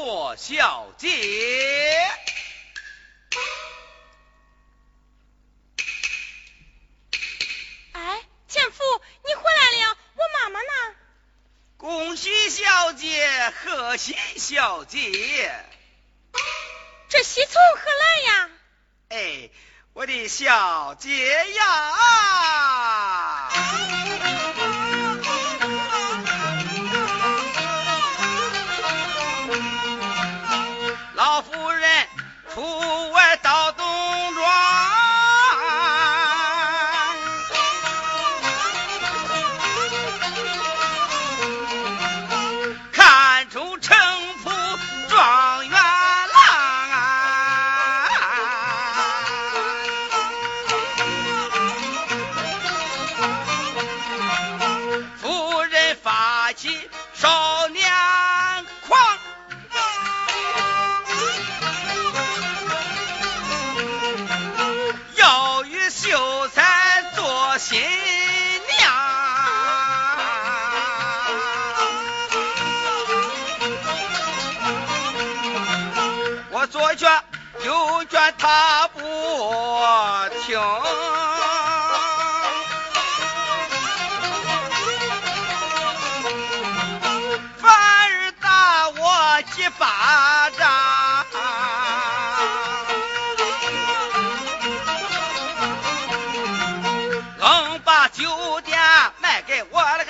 做小姐。哎前夫你回来了我妈妈呢？恭喜小姐贺喜小姐。这喜从何来呀？哎我的小姐呀。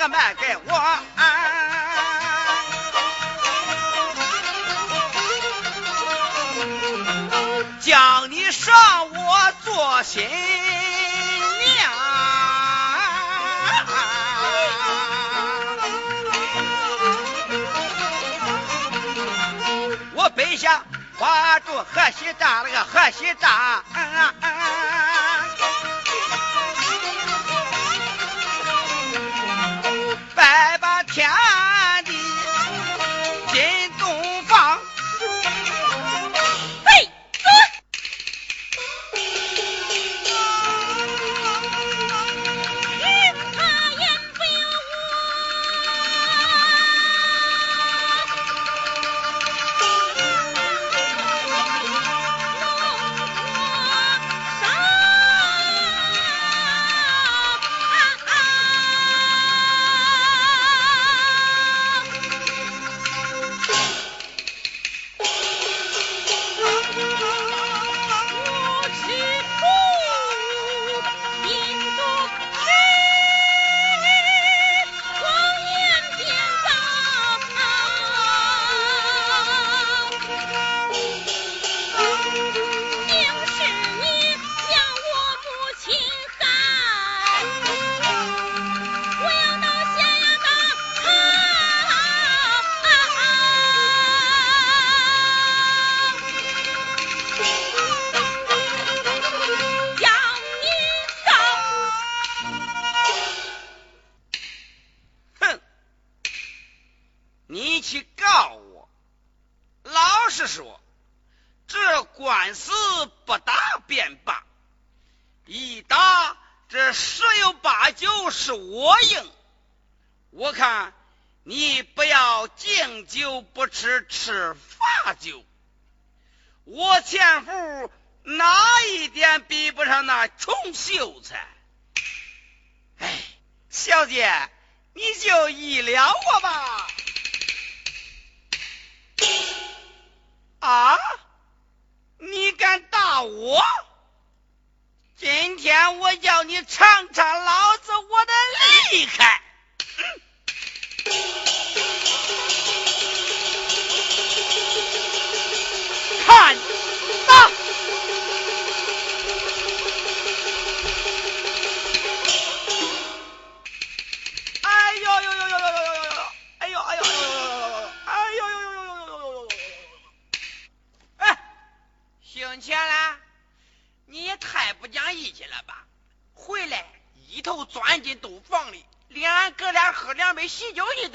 卖给我，将你上我做新娘。我本想把住河西站，那个河西站。क्या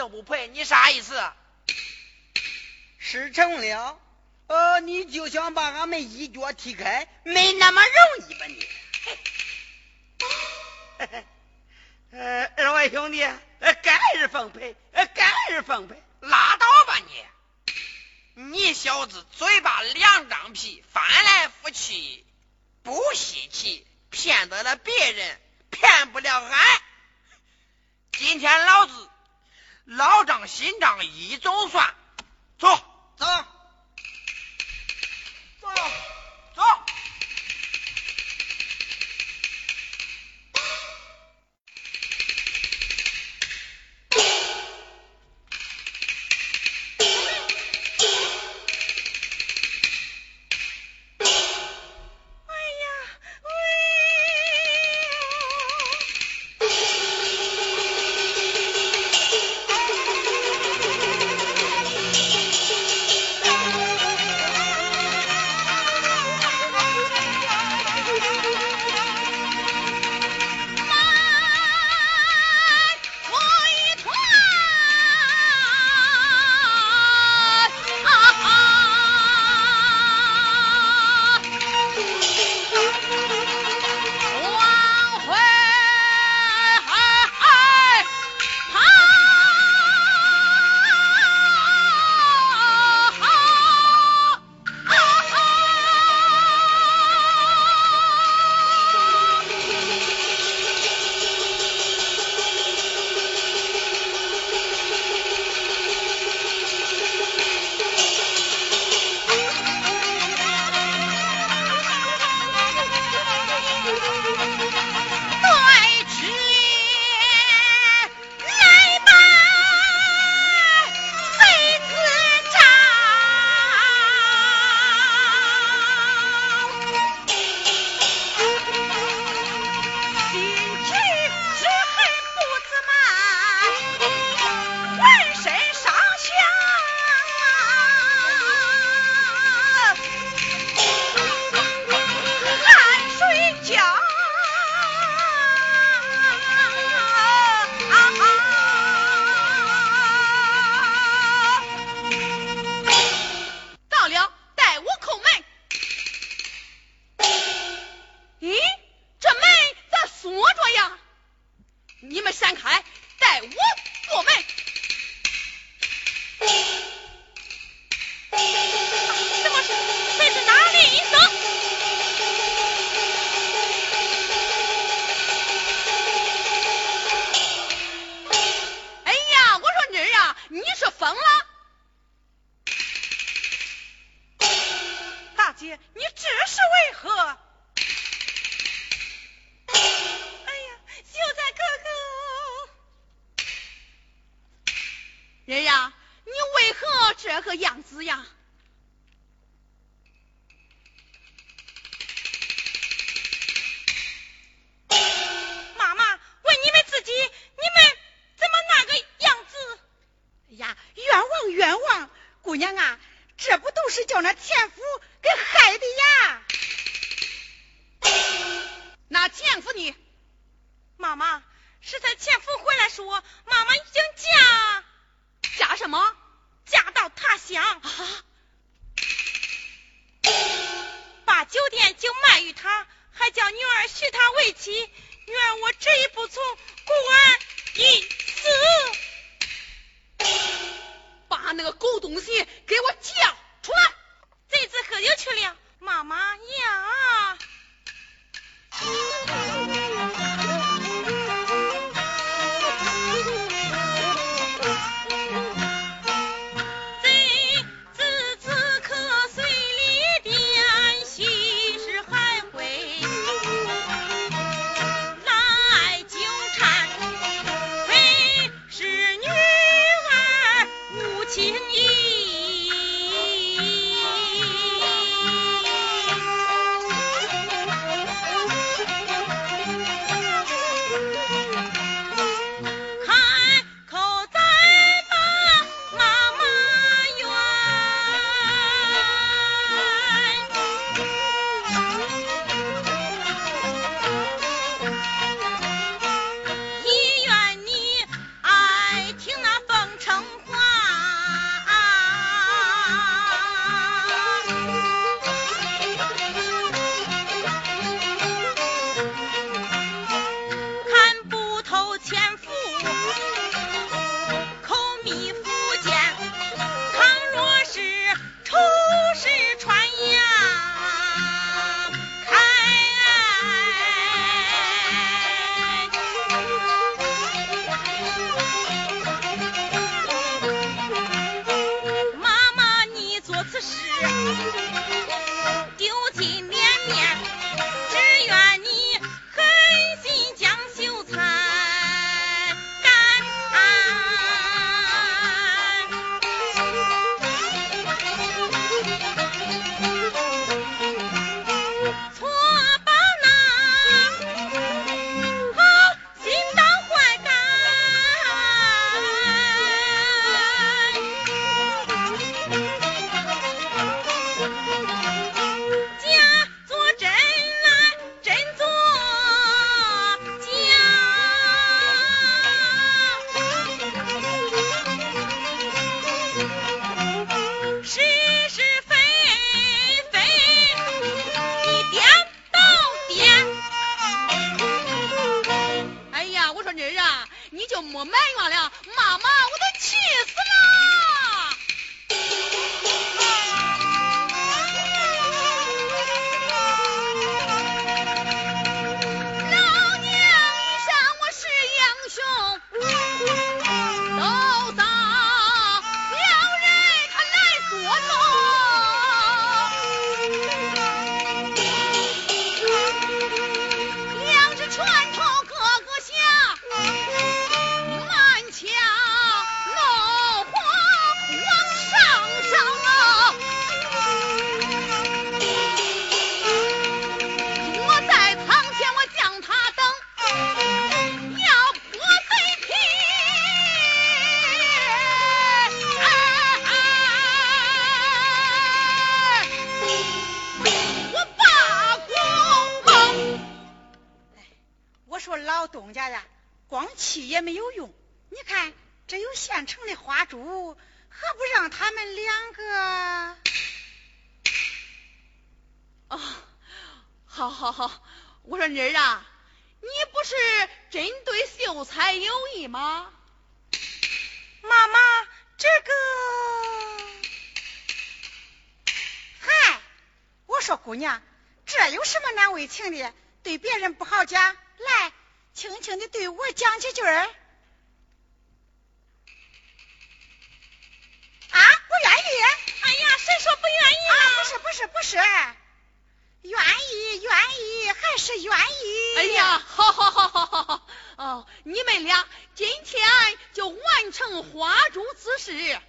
贺喜帐。事成了，呃，你就想把俺们一脚踢开，没那么容易吧你？嘿 嘿呃，二位兄弟，呃，改日奉陪，呃，改日奉陪，拉倒吧你！你小子嘴巴两张皮，翻来覆去，不稀奇，骗得了别人，骗不了俺。今天老子老账新账一总算，走。走，走，走。娘，这有什么难为情的？对别人不好讲，来，轻轻的对我讲几句儿。啊，不愿意？哎呀，谁说不愿意啊？不是，不是，不是，愿意，愿意，还是愿意。哎呀，好好好好好好，哦，你们俩今天就完成花烛之事。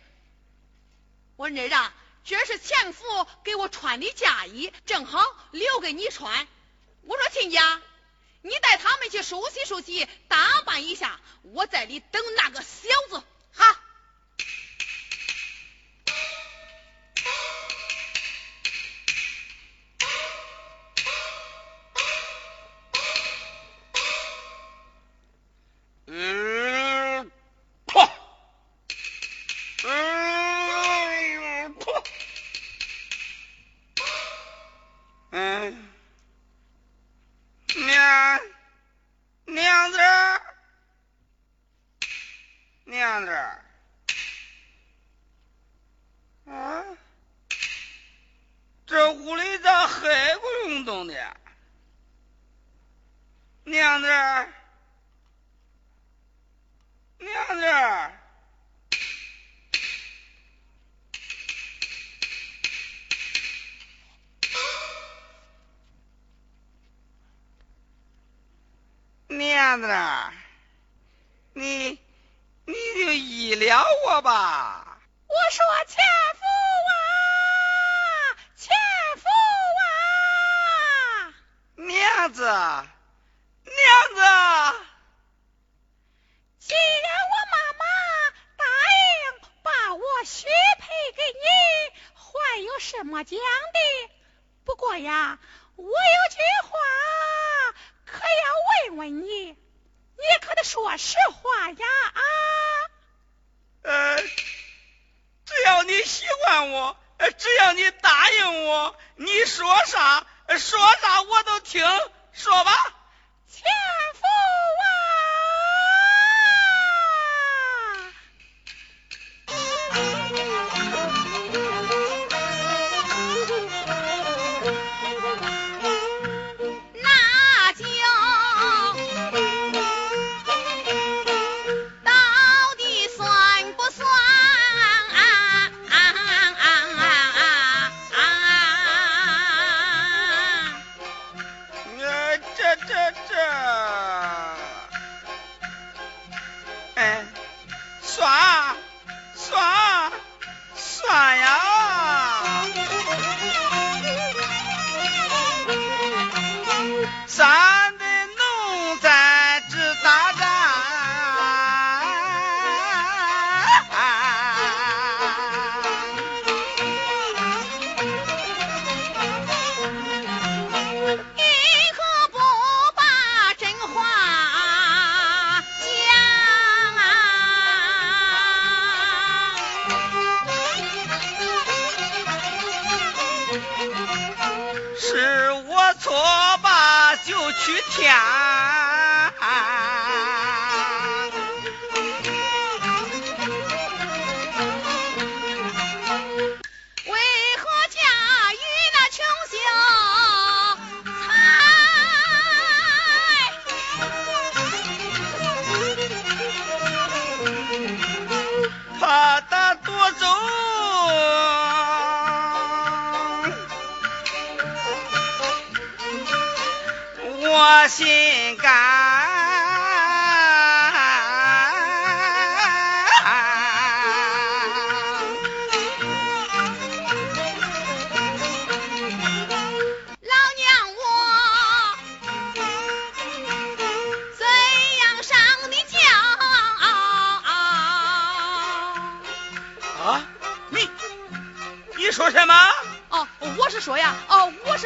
我儿啊，这是前夫给我穿的嫁衣，正好留给你穿。我说亲家，你带他们去梳洗梳洗，打扮一下，我在里等那个小子。哈。我讲的。不过呀我有句话可要问问你你可得说实话呀。啊呃只要你喜欢我只要你答应我你说啥说啥我都听说吧。徐天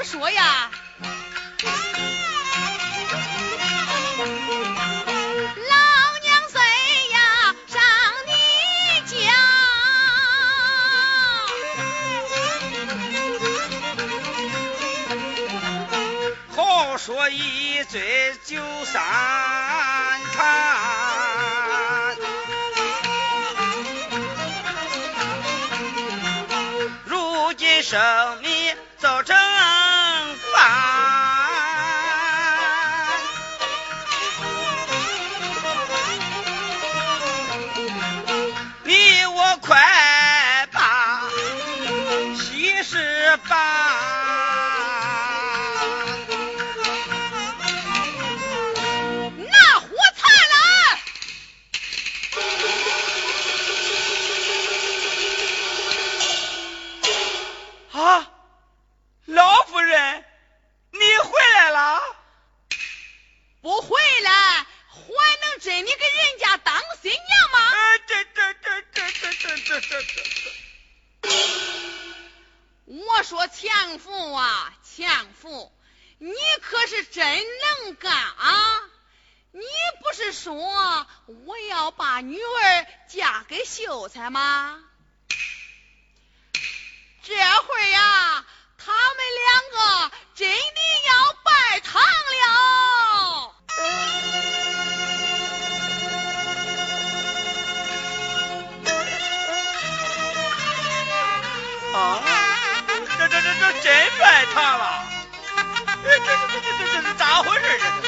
说呀。老娘虽呀上你家。好说一醉就三餐如今生前夫啊，前夫，你可是真能干啊！你不是说我要把女儿嫁给秀才吗？这会儿呀，太烫了？这这这这这这咋回事？这是？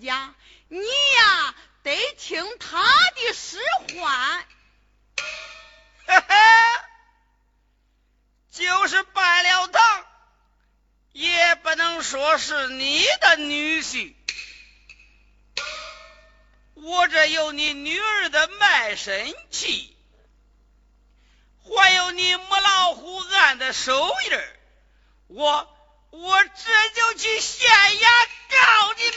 家，你呀得听他的使唤。就是拜了堂，也不能说是你的女婿。我这有你女儿的卖身契，还有你母老虎案的手印我我这就去县衙告你们。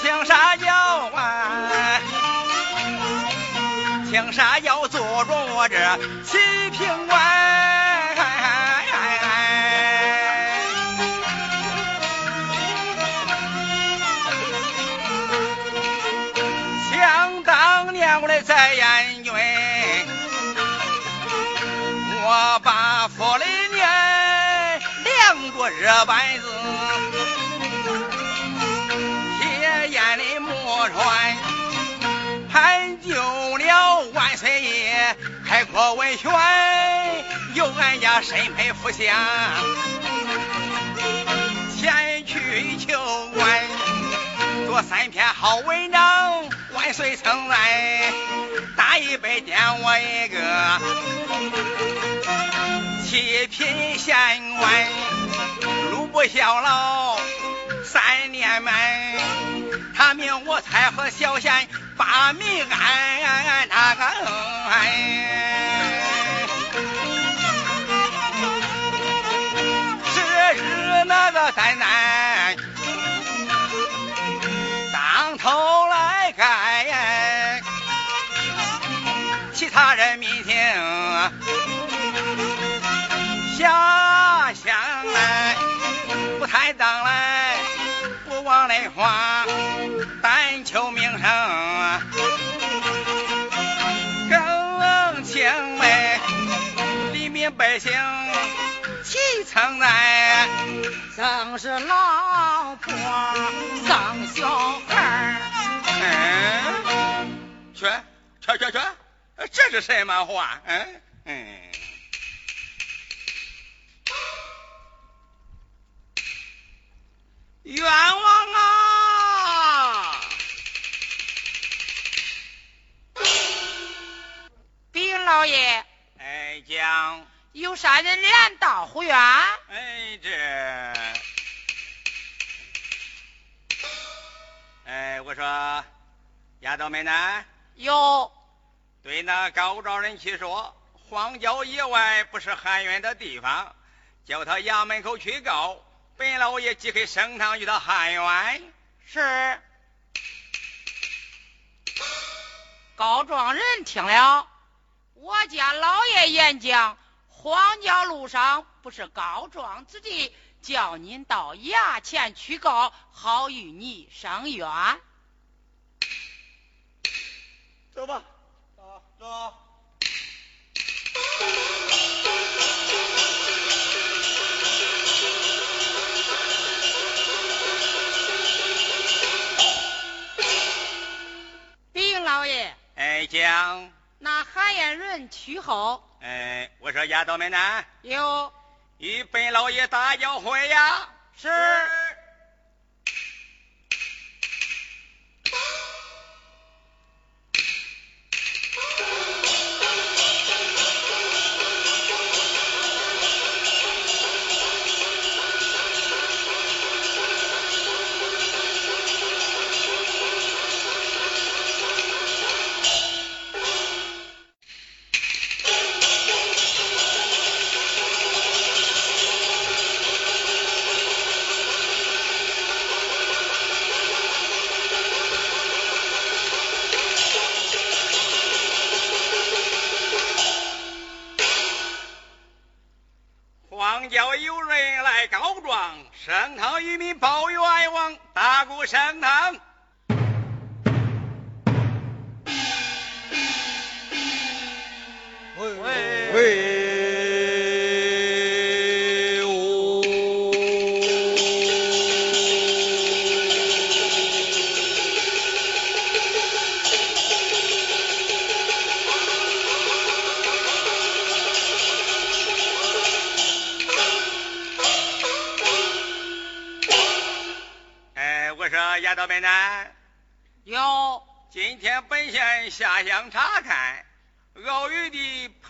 青纱轿啊，青纱轿坐着我这七品官。想当年我来在燕军。我把府里面两个热板子，摸穿，盘就了万岁爷，还管何文轩有俺家身配福相，前去求官，做三篇好文章，万岁称赞，打一杯点我一个七品县官，路不效劳三年满，命我才和小贤把命安那个是日。那个丹丹，当头来干，其他人民听下乡来，不太当来，不往内花，生是老婆生小孩嗯，去去去去，这是什么话？嗯嗯，冤枉啊！丁老爷，哎，讲。有啥人连到虎院？哎，这，哎，我说，丫头们呢？有。对那高庄人去说，荒郊野外不是喊冤的地方，叫他衙门口去告，本老爷即刻升堂与他喊冤。是。高庄人听了，我家老爷演讲。荒郊路上不是告状之地，叫您到衙前去告，好与你伸冤。走吧，走走。禀老爷。哎，将。那韩延人去后。哎，我说丫头们呢？有，与本老爷打交会呀。是。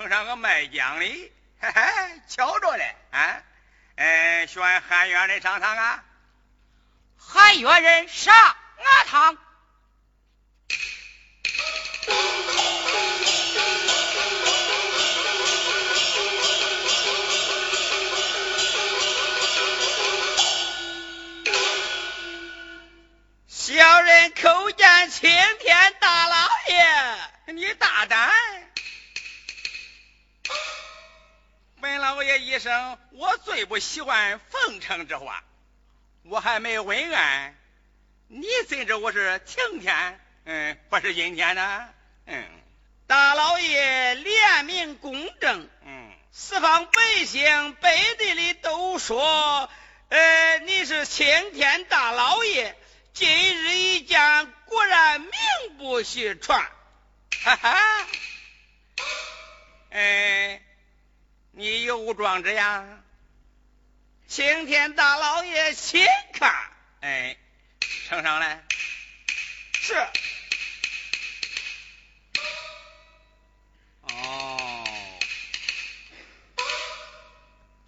上个卖姜的，嘿嘿，瞧着了啊，哎，选汉元人上堂啊！汉源人上俺堂。叩见青天大老爷，你大胆！本老爷一生，我最不喜欢奉承之话。我还没问案，你怎知我是晴天？嗯，不是阴天呢？嗯，大老爷廉明公正，嗯，四方百姓背地里都说，呃，你是青天大老爷。今日一见，果然名不虚传。哈哈。哎，你有无状纸呀？青天大老爷，请看。哎，呈上来。是。哦，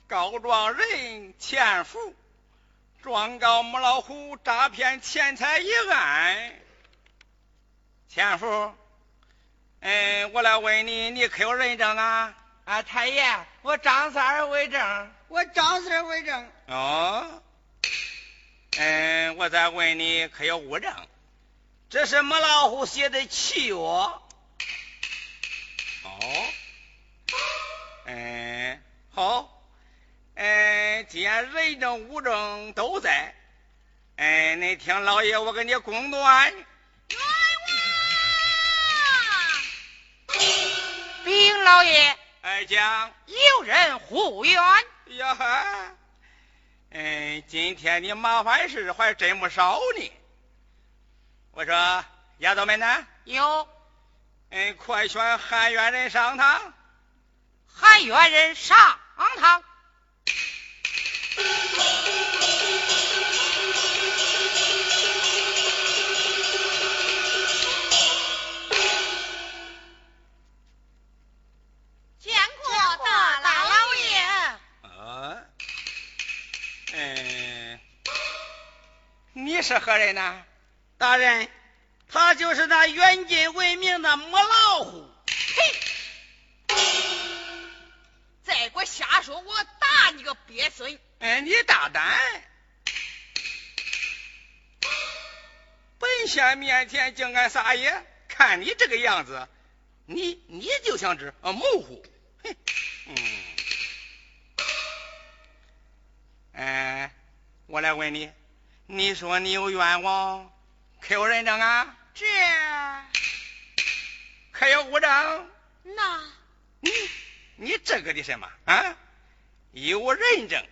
告状人钱福，状告母老虎诈骗钱财一案。钱福，哎，我来问你，你可有人证啊？啊，太爷，我张三儿为证。我张三儿为证。哦，嗯，我再问你，可有物证？这是母老虎写的契约。哦，嗯，好，嗯，既然人证物证都在，哎，你听老爷我给你公断。冤枉！禀老爷，哎，讲有人护冤。呀哈，嗯，今天你麻烦事还真不少呢。我说丫头们呢？有。嗯，快选喊冤人上堂。喊冤人上堂。你是何人呢？大人，他就是那远近闻名的母老虎。嘿，再给我瞎说，我打你个鳖孙！哎，你大胆！本县面前竟敢撒野，看你这个样子，你你就像只啊猛虎。嘿，嗯，哎，我来问你。你说你有冤枉，可有人证啊？这可有物证？那你你这个的什么啊？有人证，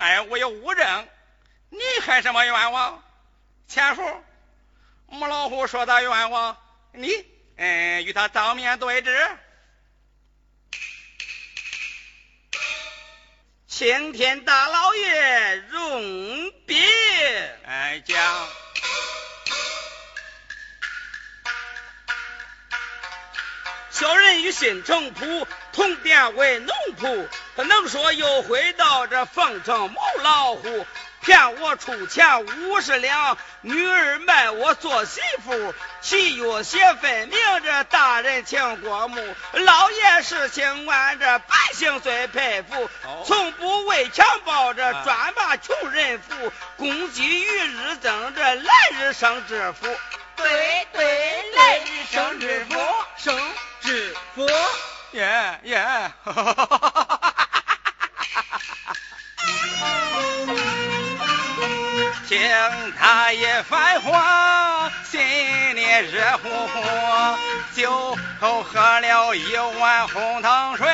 哎，我有物证，你还什么冤枉？钱福，母老虎说他冤枉，你嗯与他当面对质。青天大老爷容禀，哎讲，小人与新城仆同店为农仆，他能说又回到这凤城母老虎。骗我出钱五十两，女儿卖我做媳妇，契约写分明，这大人请过目，老爷是清官，这百姓最佩服，从不为强暴，这专把穷人扶，公鸡与日增，这来日生致富，对对，来日生致富，生致富，耶耶。听他一番话，心里热乎乎，酒后喝了一碗红糖水，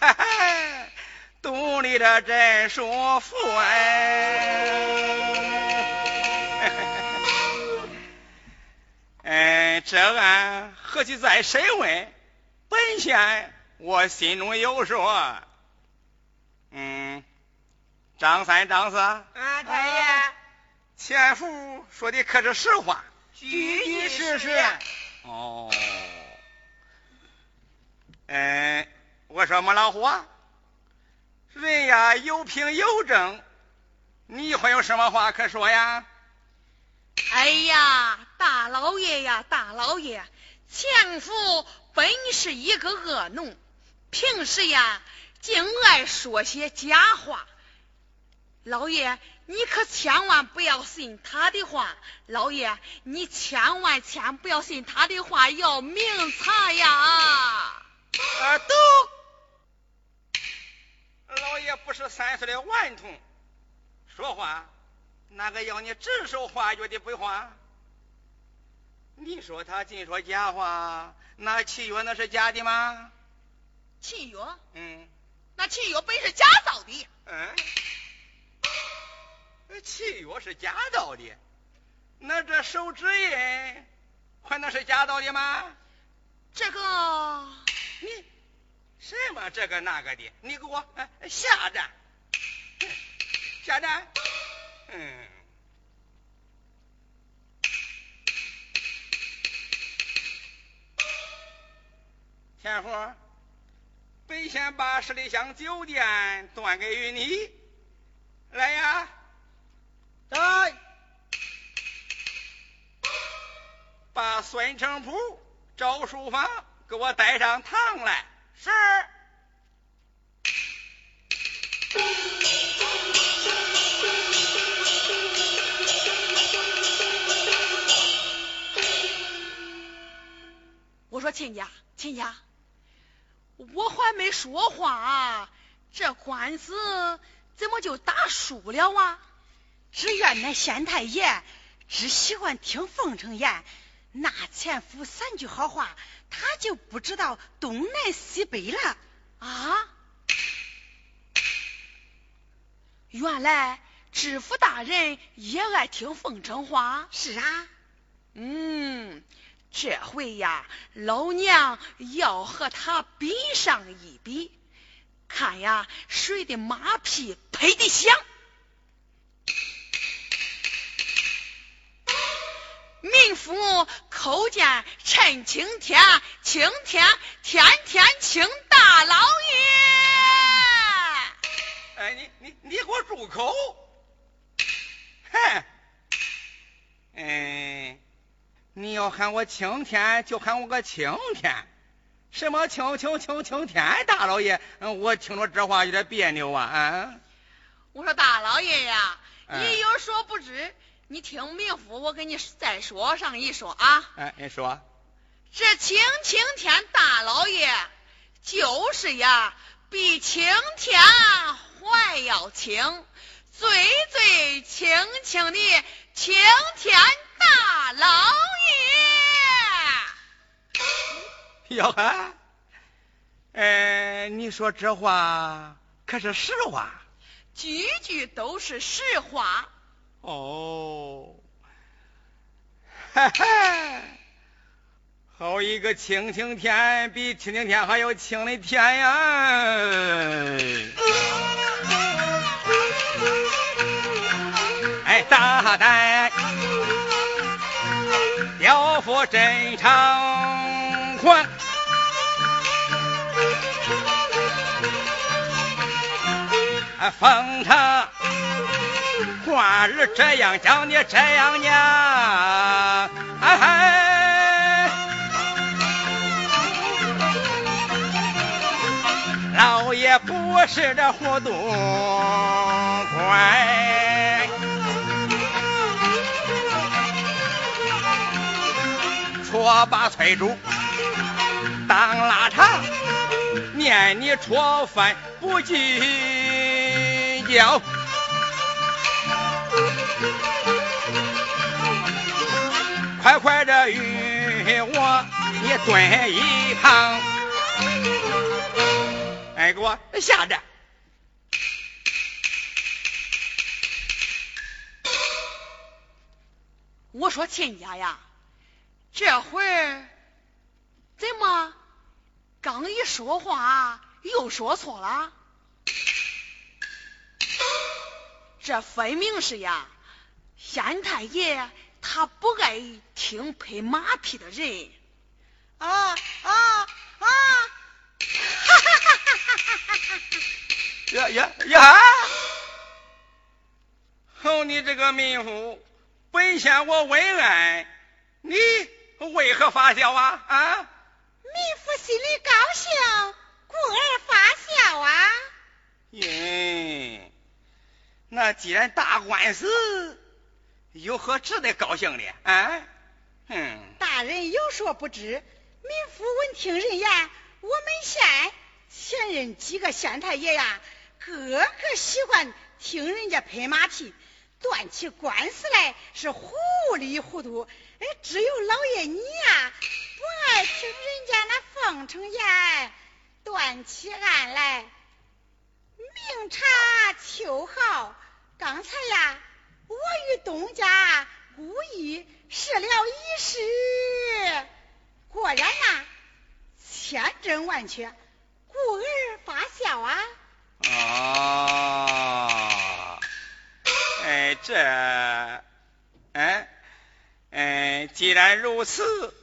嘿嘿，肚里的真舒服哎。嗯，这案何其再审问，本县我心中有数。嗯。张三、张四，啊，太爷，前夫说的可是实话，句句实实。哦，嗯，我说母老虎，人呀有凭有证，你会有什么话可说呀？哎呀，大老爷呀，大老爷，前夫本是一个恶奴，平时呀竟爱说些假话。老爷，你可千万不要信他的话。老爷，你千万千不要信他的话，要明察呀！啊，都，老爷不是三岁的顽童，说话哪个要你指手画脚的不话。你说他尽说假话，那契约那是假的吗？契约？嗯，那契约本是假造的。嗯。契约是假造的，那这手指印还能是假造的吗？这个你什么这个那个的，你给我下站，下站，嗯。天福，本县把十里香酒店端给于你，来呀，来，把孙成普、赵书房给我带上堂来。是。我说亲家，亲家。我还没说话，这官司怎么就打输了啊？只怨那县太爷只喜欢听奉承言，那前夫三句好话，他就不知道东南西北了啊！原来知府大人也爱听奉承话。是啊，嗯。这回呀，老娘要和他比上一比，看呀谁的马屁拍的响。民夫叩见陈青天，青天天天请大老爷。哎，你你你给我住口！哼，嗯。你要喊我青天，就喊我个青天。什么青青青青天大老爷？我听着这话有点别扭啊！啊！我说大老爷呀，你有所不知，你听明夫我给你再说上一说啊。哎，你说。这青青天大老爷就是呀，比青天还要青，最最青青的青天大老爷。哟呵，哎，你说这话可是实话？句句都是实话。哦，哈哈，好一个青青天，比青青天还要青的天呀！哎，大胆，雕佛真长宽。奉承话儿这样讲，你这样念，哎嗨，老爷不是这糊涂官，搓把翠竹当腊肠，念你戳饭不计较，快快的与我你蹲一旁，哎，给我下着。我说亲家呀，这会儿怎么刚一说话又说错了？这分明是呀，县太爷他不爱听拍马屁的人。啊啊啊！哈哈哈哈哈哈！呀呀呀！哼，你这个民妇，本县我问安，你为何发笑啊？啊！民妇心里高兴，故而发笑啊。耶。那既然打官司，有何值得高兴的？啊，嗯。大人有所不知，民夫闻听人言，我们县前任几个县太爷呀，个个喜欢听人家拍马屁，断起官司来是糊里糊涂。哎，只有老爷你呀，不爱听人家那奉承言，断起案来。明察秋毫，刚才呀，我与东家故意试了一试，果然呐，千真万确，故而发笑啊。哦，哎，这，哎，哎，既然如此，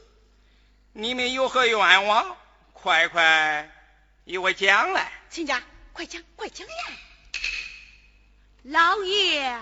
你们有何愿望？快快与我讲来。亲家，快讲，快讲呀！老爷，